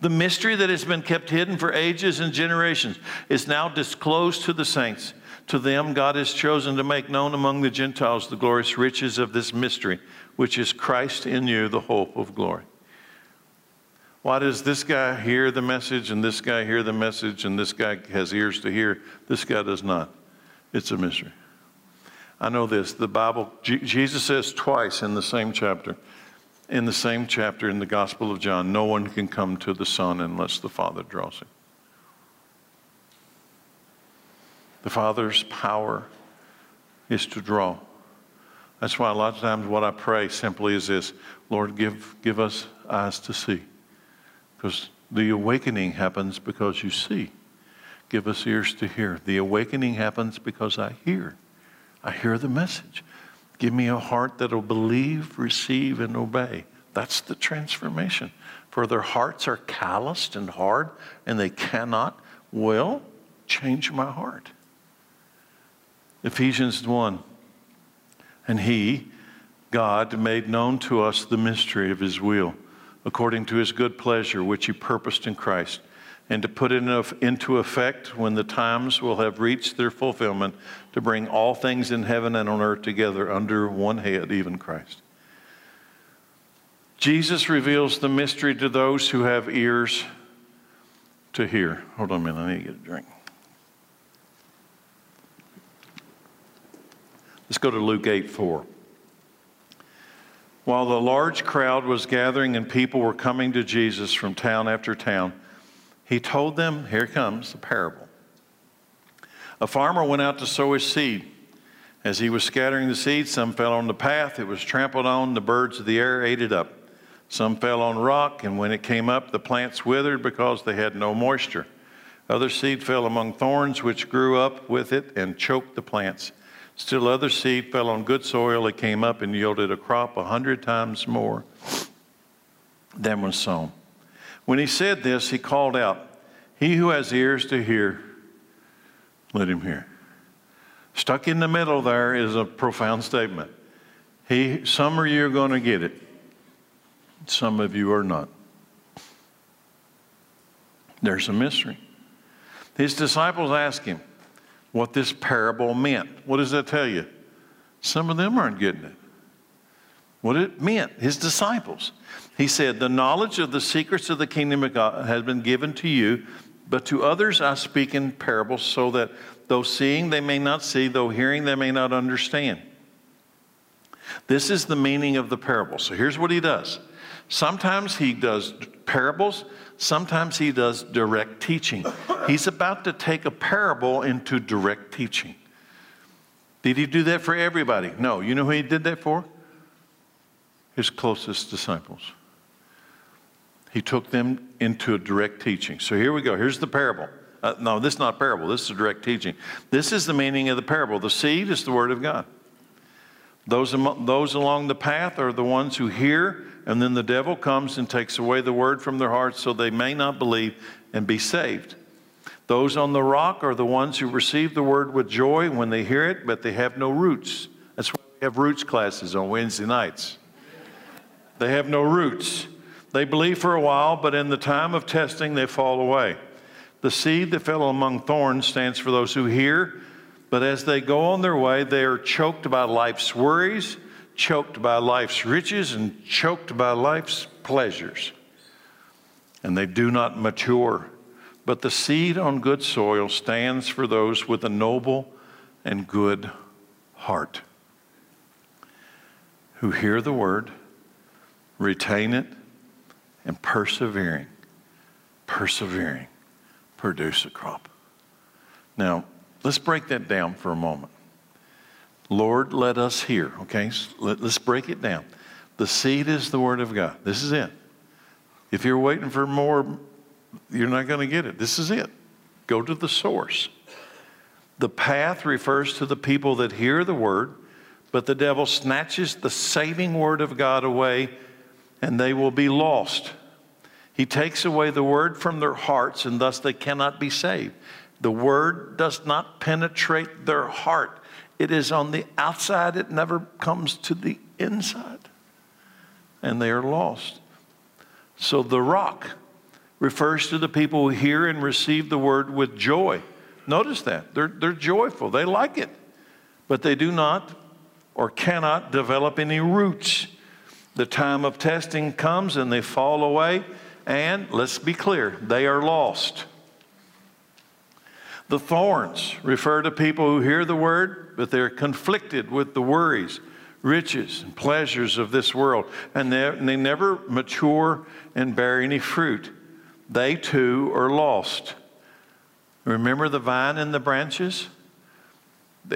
The mystery that has been kept hidden for ages and generations is now disclosed to the saints. To them, God has chosen to make known among the Gentiles the glorious riches of this mystery, which is Christ in you, the hope of glory. Why does this guy hear the message and this guy hear the message and this guy has ears to hear? This guy does not. It's a mystery. I know this. The Bible, Jesus says twice in the same chapter, in the same chapter in the Gospel of John, no one can come to the Son unless the Father draws him. The Father's power is to draw. That's why a lot of times what I pray simply is this Lord, give, give us eyes to see. Because the awakening happens because you see. Give us ears to hear. The awakening happens because I hear. I hear the message. Give me a heart that'll believe, receive, and obey. That's the transformation. For their hearts are calloused and hard, and they cannot, well, change my heart. Ephesians 1. And he, God, made known to us the mystery of his will, according to his good pleasure, which he purposed in Christ, and to put it into effect when the times will have reached their fulfillment, to bring all things in heaven and on earth together under one head, even Christ. Jesus reveals the mystery to those who have ears to hear. Hold on a minute, I need to get a drink. Let's go to Luke 8 4. While the large crowd was gathering and people were coming to Jesus from town after town, he told them, Here comes the parable. A farmer went out to sow his seed. As he was scattering the seed, some fell on the path. It was trampled on. The birds of the air ate it up. Some fell on rock, and when it came up, the plants withered because they had no moisture. Other seed fell among thorns, which grew up with it and choked the plants. Still other seed fell on good soil. It came up and yielded a crop a hundred times more than was sown. When he said this, he called out, He who has ears to hear, let him hear. Stuck in the middle there is a profound statement. He, some of you are going to get it, some of you are not. There's a mystery. His disciples asked him, what this parable meant. What does that tell you? Some of them aren't getting it. What it meant, his disciples. He said, The knowledge of the secrets of the kingdom of God has been given to you, but to others I speak in parables, so that though seeing they may not see, though hearing they may not understand. This is the meaning of the parable. So here's what he does. Sometimes he does parables, sometimes he does direct teaching. He's about to take a parable into direct teaching. Did he do that for everybody? No. You know who he did that for? His closest disciples. He took them into a direct teaching. So here we go. Here's the parable. Uh, no, this is not parable. This is a direct teaching. This is the meaning of the parable. The seed is the word of God. Those, those along the path are the ones who hear and then the devil comes and takes away the word from their hearts so they may not believe and be saved. Those on the rock are the ones who receive the word with joy when they hear it, but they have no roots. That's why we have roots classes on Wednesday nights. They have no roots. They believe for a while, but in the time of testing, they fall away. The seed that fell among thorns stands for those who hear, but as they go on their way, they are choked by life's worries choked by life's riches and choked by life's pleasures. And they do not mature. But the seed on good soil stands for those with a noble and good heart who hear the word, retain it, and persevering, persevering, produce a crop. Now, let's break that down for a moment. Lord, let us hear. Okay, let, us break it down. The seed is the Word of God. This is it. If you're waiting for more, you're not going to get it. This is it. Go to the source. The path refers to the people that hear the Word, but the devil snatches the saving Word of God away and they will be lost. He takes away the Word from their hearts and thus they cannot be saved. The Word does not penetrate their heart it is on the outside, it never comes to the inside. And they are lost. So the rock refers to the people who hear and receive the word with joy. Notice that. They're, they're joyful, they like it, but they do not or cannot develop any roots. The time of testing comes and they fall away, and let's be clear, they are lost. The thorns refer to people who hear the word, but they're conflicted with the worries, riches and pleasures of this world, and they, and they never mature and bear any fruit. They too are lost. Remember the vine and the branches?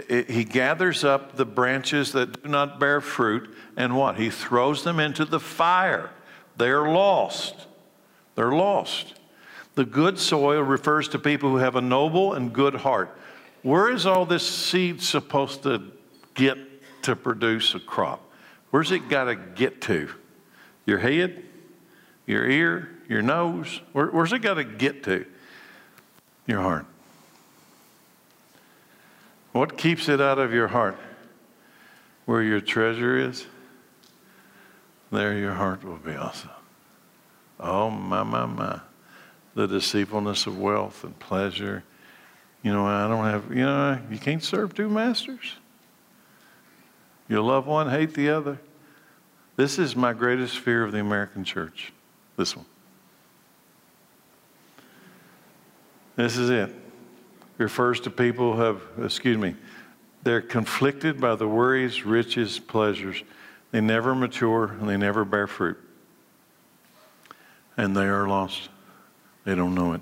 He gathers up the branches that do not bear fruit, and what? He throws them into the fire. They're lost. They're lost. The good soil refers to people who have a noble and good heart. Where is all this seed supposed to get to produce a crop? Where's it got to get to? Your head? Your ear? Your nose? Where, where's it got to get to? Your heart. What keeps it out of your heart? Where your treasure is, there your heart will be also. Oh, my, my, my. The deceitfulness of wealth and pleasure. You know, I don't have, you know, you can't serve two masters. You'll love one, hate the other. This is my greatest fear of the American church. This one. This is it refers to people who have, excuse me, they're conflicted by the worries, riches, pleasures. They never mature and they never bear fruit. And they are lost. They don't know it,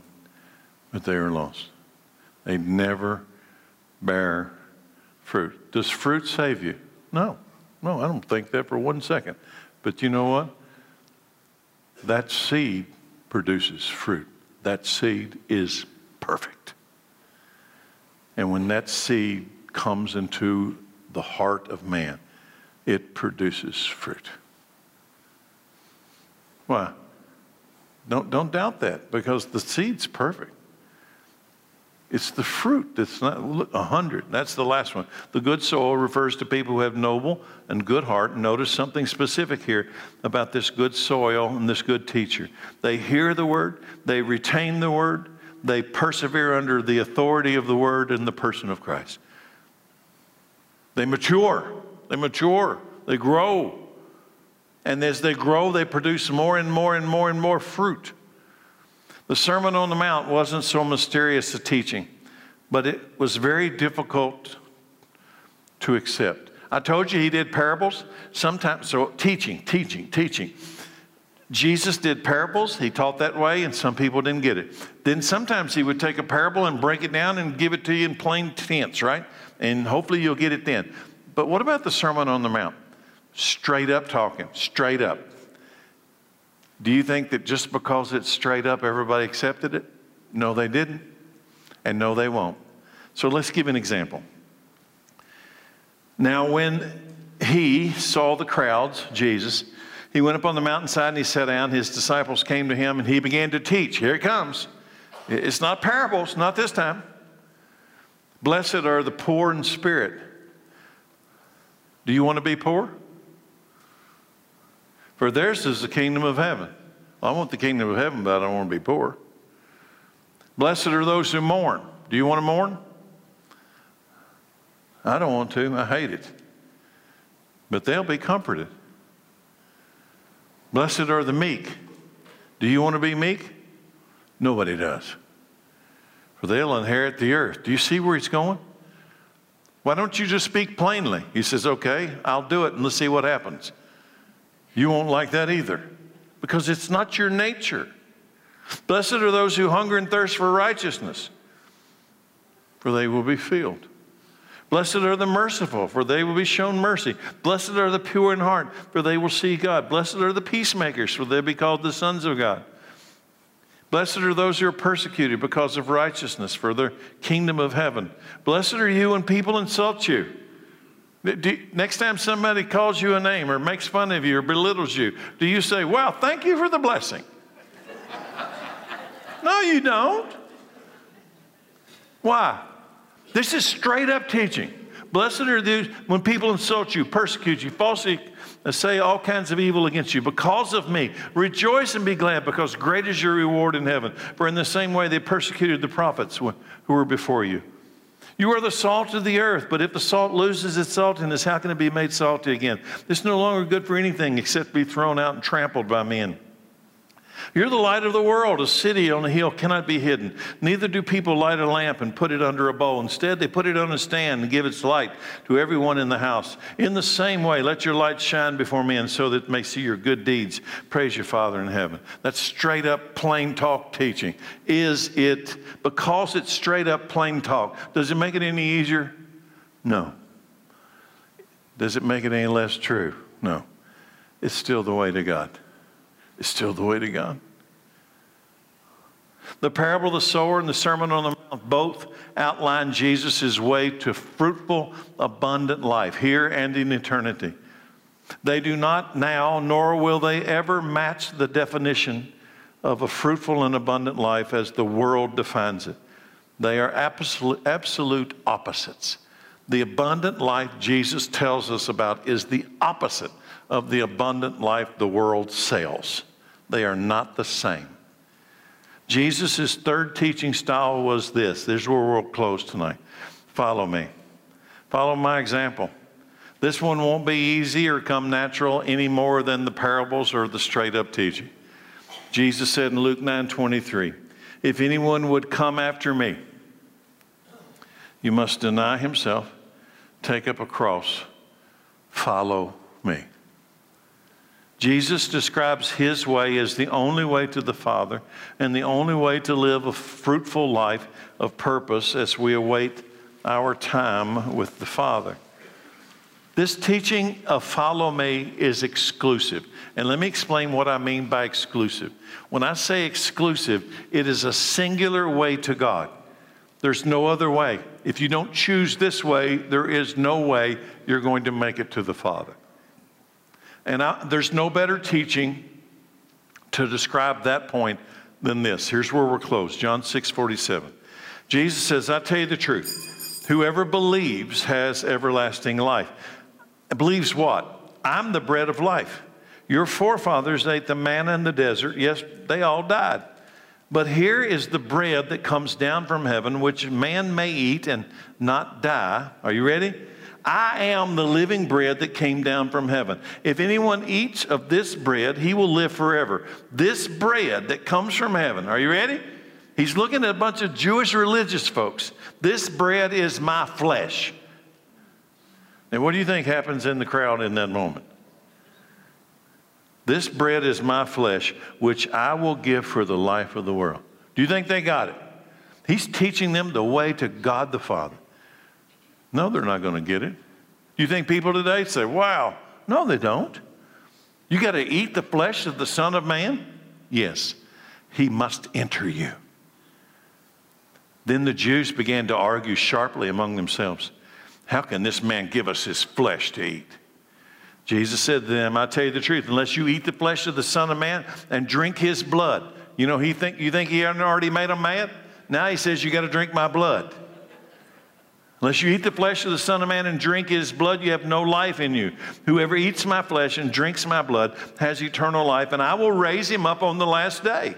but they are lost. They never bear fruit. Does fruit save you? No. No, I don't think that for one second. But you know what? That seed produces fruit. That seed is perfect. And when that seed comes into the heart of man, it produces fruit. Why? Don't, don't doubt that because the seed's perfect. It's the fruit that's not a hundred. That's the last one. The good soil refers to people who have noble and good heart. Notice something specific here about this good soil and this good teacher. They hear the word, they retain the word, they persevere under the authority of the word and the person of Christ. They mature, they mature, they grow. And as they grow, they produce more and more and more and more fruit. The Sermon on the Mount wasn't so mysterious a teaching, but it was very difficult to accept. I told you he did parables. Sometimes, so teaching, teaching, teaching. Jesus did parables. He taught that way, and some people didn't get it. Then sometimes he would take a parable and break it down and give it to you in plain tense, right? And hopefully you'll get it then. But what about the Sermon on the Mount? Straight up talking, straight up. Do you think that just because it's straight up, everybody accepted it? No, they didn't. And no, they won't. So let's give an example. Now, when he saw the crowds, Jesus, he went up on the mountainside and he sat down. His disciples came to him and he began to teach. Here it comes. It's not parables, not this time. Blessed are the poor in spirit. Do you want to be poor? For theirs is the kingdom of heaven. Well, I want the kingdom of heaven, but I don't want to be poor. Blessed are those who mourn. Do you want to mourn? I don't want to. I hate it. But they'll be comforted. Blessed are the meek. Do you want to be meek? Nobody does. For they'll inherit the earth. Do you see where he's going? Why don't you just speak plainly? He says, Okay, I'll do it and let's see what happens. You won't like that either because it's not your nature. Blessed are those who hunger and thirst for righteousness, for they will be filled. Blessed are the merciful, for they will be shown mercy. Blessed are the pure in heart, for they will see God. Blessed are the peacemakers, for they will be called the sons of God. Blessed are those who are persecuted because of righteousness, for the kingdom of heaven. Blessed are you when people insult you. Do, next time somebody calls you a name or makes fun of you or belittles you, do you say, Well, thank you for the blessing? *laughs* no, you don't. Why? This is straight up teaching. Blessed are those when people insult you, persecute you, falsely uh, say all kinds of evil against you because of me. Rejoice and be glad because great is your reward in heaven. For in the same way they persecuted the prophets who were before you. You are the salt of the earth, but if the salt loses its saltiness, how can it be made salty again? It's no longer good for anything except to be thrown out and trampled by men. You're the light of the world. A city on a hill cannot be hidden. Neither do people light a lamp and put it under a bowl. Instead, they put it on a stand and give its light to everyone in the house. In the same way, let your light shine before men so that they may see your good deeds. Praise your Father in heaven. That's straight up plain talk teaching. Is it, because it's straight up plain talk, does it make it any easier? No. Does it make it any less true? No. It's still the way to God. It's still the way to God. The parable of the sower and the Sermon on the Mount both outline Jesus' way to fruitful, abundant life here and in eternity. They do not now, nor will they ever match the definition of a fruitful and abundant life as the world defines it. They are absolute, absolute opposites. The abundant life Jesus tells us about is the opposite of the abundant life the world sells. They are not the same. Jesus' third teaching style was this. This is where we'll close tonight. Follow me. Follow my example. This one won't be easy or come natural any more than the parables or the straight up teaching. Jesus said in Luke 9 23, If anyone would come after me, you must deny himself, take up a cross, follow me. Jesus describes his way as the only way to the Father and the only way to live a fruitful life of purpose as we await our time with the Father. This teaching of follow me is exclusive. And let me explain what I mean by exclusive. When I say exclusive, it is a singular way to God. There's no other way. If you don't choose this way, there is no way you're going to make it to the Father. And I, there's no better teaching to describe that point than this. Here's where we're closed John 6 47. Jesus says, I tell you the truth. Whoever believes has everlasting life. Believes what? I'm the bread of life. Your forefathers ate the manna in the desert. Yes, they all died. But here is the bread that comes down from heaven, which man may eat and not die. Are you ready? I am the living bread that came down from heaven. If anyone eats of this bread, he will live forever. This bread that comes from heaven, are you ready? He's looking at a bunch of Jewish religious folks. This bread is my flesh. And what do you think happens in the crowd in that moment? This bread is my flesh, which I will give for the life of the world. Do you think they got it? He's teaching them the way to God the Father. No, they're not going to get it. Do You think people today say, wow, no, they don't. You got to eat the flesh of the Son of Man? Yes, he must enter you. Then the Jews began to argue sharply among themselves How can this man give us his flesh to eat? Jesus said to them, I tell you the truth, unless you eat the flesh of the Son of Man and drink his blood, you know, he think, you think he already made them mad? Now he says, You got to drink my blood. Unless you eat the flesh of the Son of Man and drink his blood, you have no life in you. Whoever eats my flesh and drinks my blood has eternal life, and I will raise him up on the last day.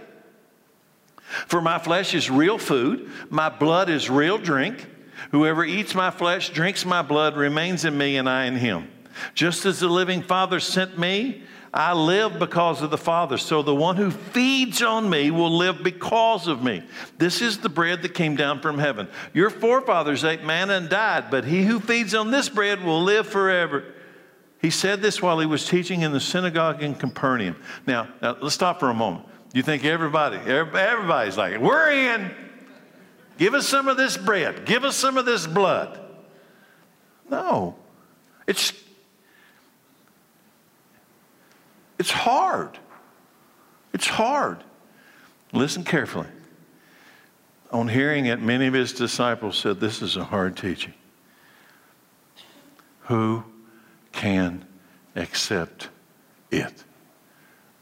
For my flesh is real food, my blood is real drink. Whoever eats my flesh, drinks my blood, remains in me, and I in him. Just as the living Father sent me, I live because of the Father. So the one who feeds on me will live because of me. This is the bread that came down from heaven. Your forefathers ate manna and died, but he who feeds on this bread will live forever. He said this while he was teaching in the synagogue in Capernaum. Now, now let's stop for a moment. You think everybody, everybody's like, we're in. Give us some of this bread. Give us some of this blood. No. It's it's hard. It's hard. Listen carefully. On hearing it, many of his disciples said, This is a hard teaching. Who can accept it?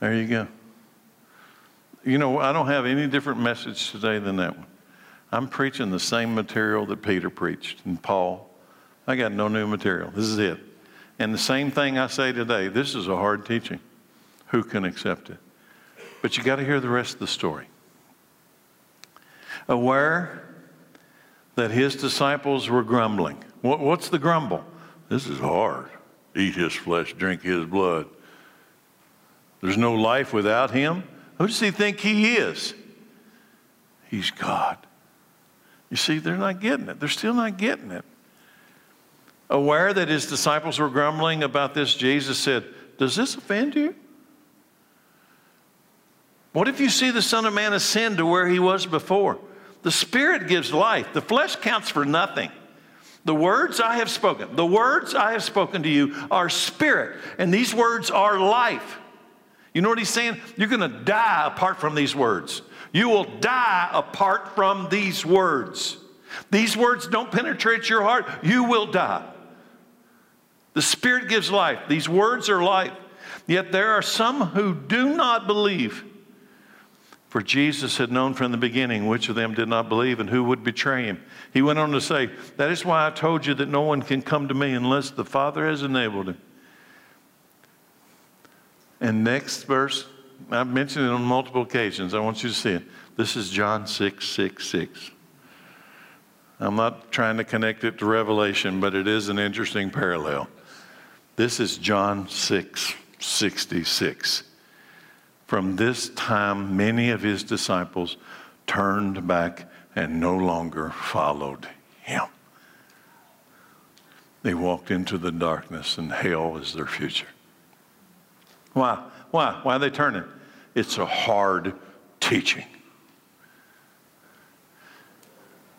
There you go. You know, I don't have any different message today than that one. I'm preaching the same material that Peter preached and Paul. I got no new material. This is it. And the same thing I say today this is a hard teaching who can accept it? But you got to hear the rest of the story. Aware that his disciples were grumbling. What, what's the grumble? This is hard. Eat his flesh, drink his blood. There's no life without him. Who does he think he is? He's God. You see, they're not getting it. They're still not getting it. Aware that his disciples were grumbling about this, Jesus said, Does this offend you? What if you see the Son of Man ascend to where he was before? The Spirit gives life, the flesh counts for nothing. The words I have spoken, the words I have spoken to you are spirit, and these words are life. You know what he's saying? You're going to die apart from these words. You will die apart from these words. These words don't penetrate your heart, you will die. The Spirit gives life. These words are life. Yet there are some who do not believe. For Jesus had known from the beginning which of them did not believe and who would betray him. He went on to say, That is why I told you that no one can come to me unless the Father has enabled him. And next verse, I've mentioned it on multiple occasions. I want you to see it. This is John 6 6 6. I'm not trying to connect it to Revelation, but it is an interesting parallel. This is John 6 66. From this time, many of his disciples turned back and no longer followed him. They walked into the darkness, and hell is their future. Why? Why? Why are they turning? It's a hard teaching.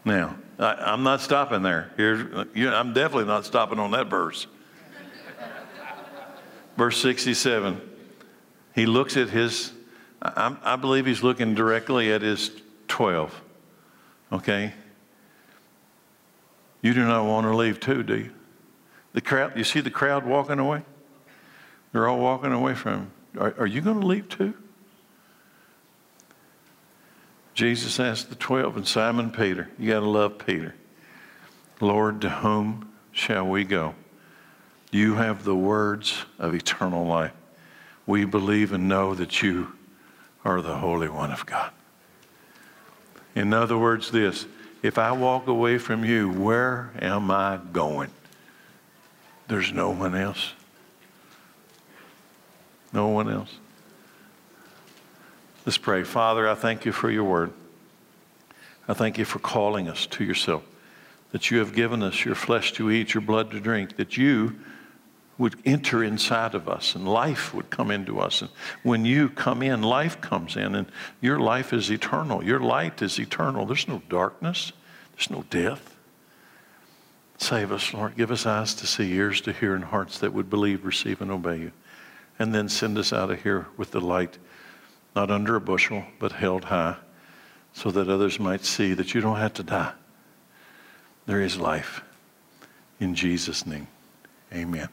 Now, I, am not stopping there. Here's, you, I'm definitely not stopping on that verse. verse 67. He looks at his, I, I believe he's looking directly at his 12. Okay? You do not want to leave too, do you? The crowd, you see the crowd walking away? They're all walking away from him. Are, are you going to leave too? Jesus asked the 12 and Simon Peter, you got to love Peter. Lord, to whom shall we go? You have the words of eternal life. We believe and know that you are the Holy One of God. In other words, this if I walk away from you, where am I going? There's no one else. No one else. Let's pray. Father, I thank you for your word. I thank you for calling us to yourself, that you have given us your flesh to eat, your blood to drink, that you would enter inside of us and life would come into us. And when you come in, life comes in, and your life is eternal. Your light is eternal. There's no darkness, there's no death. Save us, Lord. Give us eyes to see, ears to hear, and hearts that would believe, receive, and obey you. And then send us out of here with the light, not under a bushel, but held high, so that others might see that you don't have to die. There is life. In Jesus' name, amen.